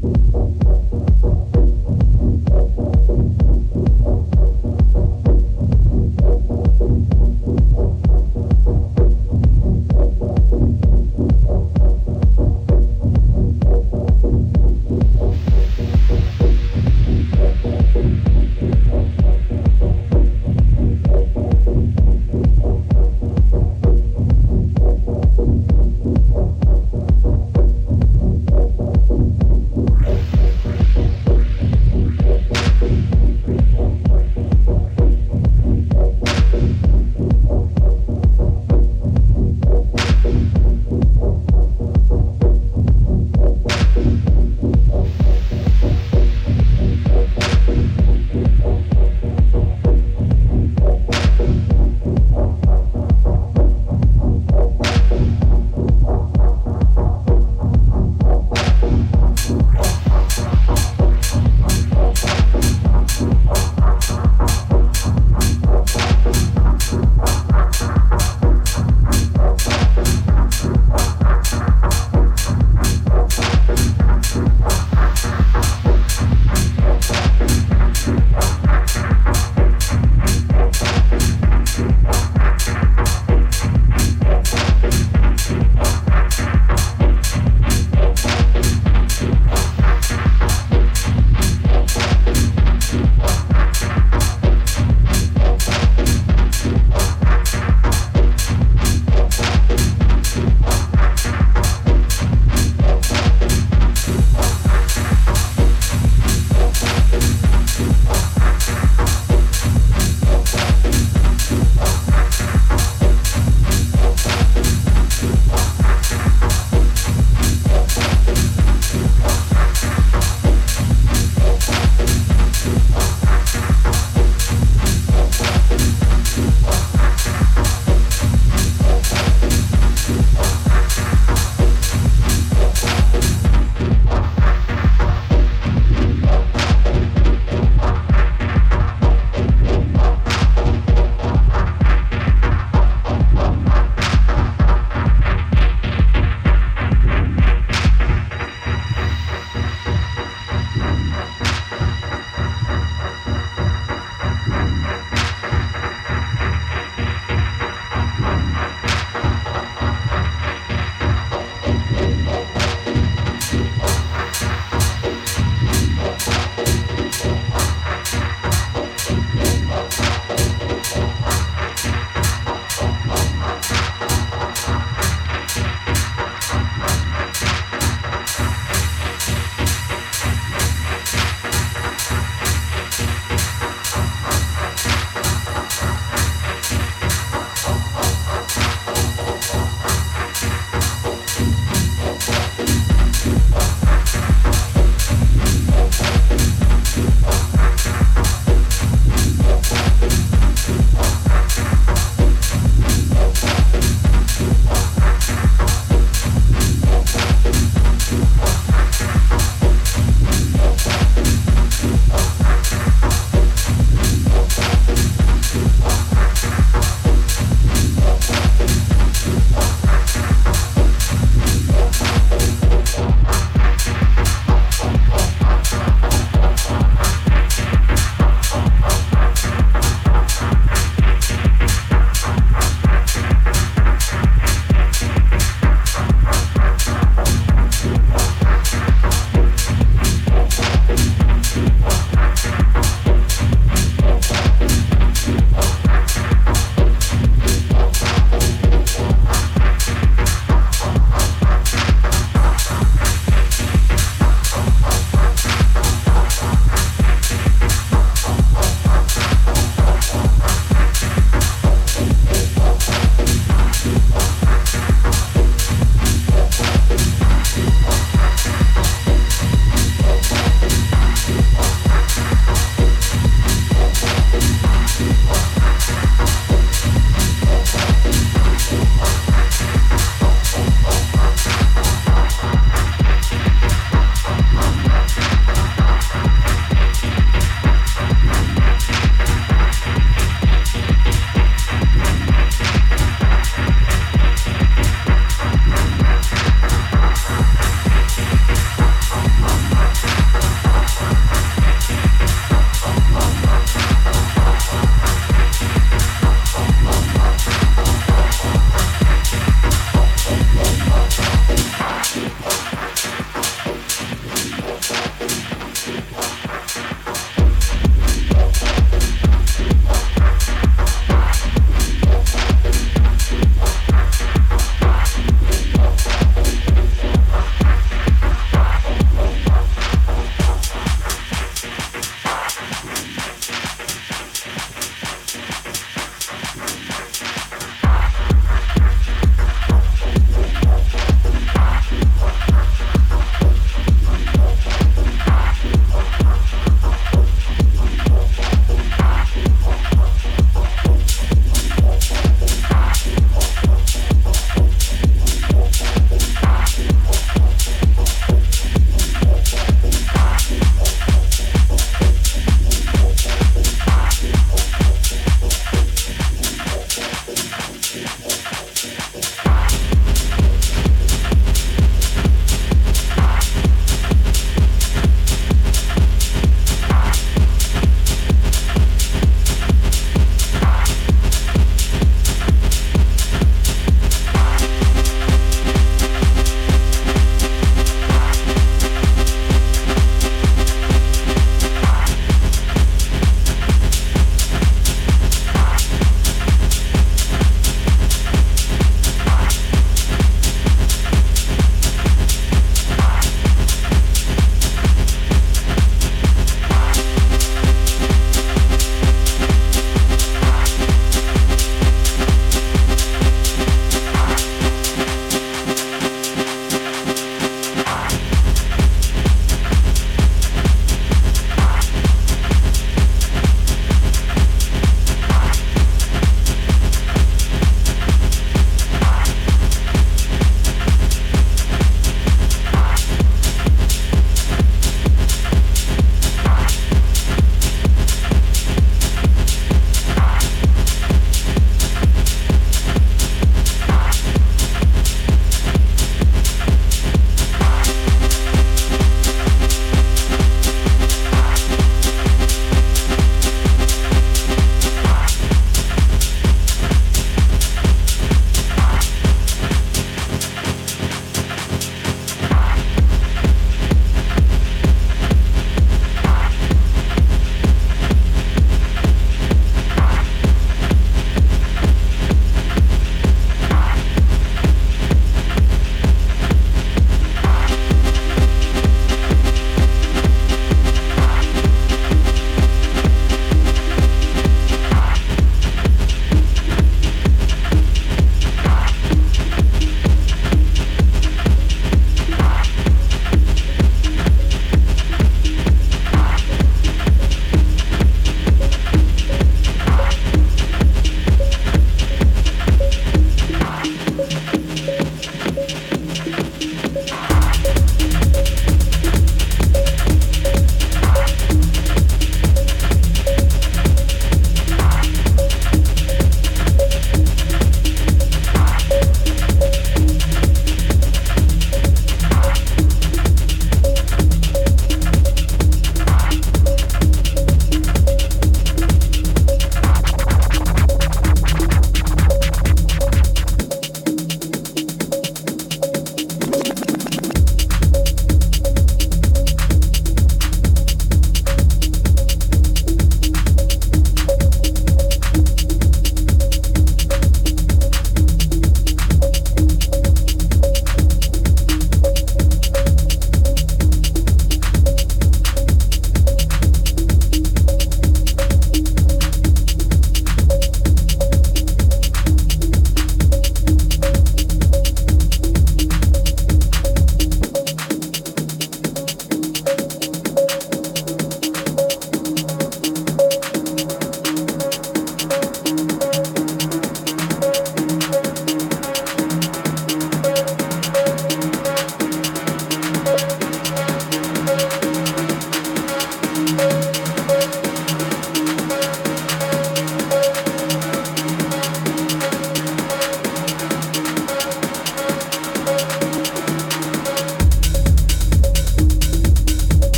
you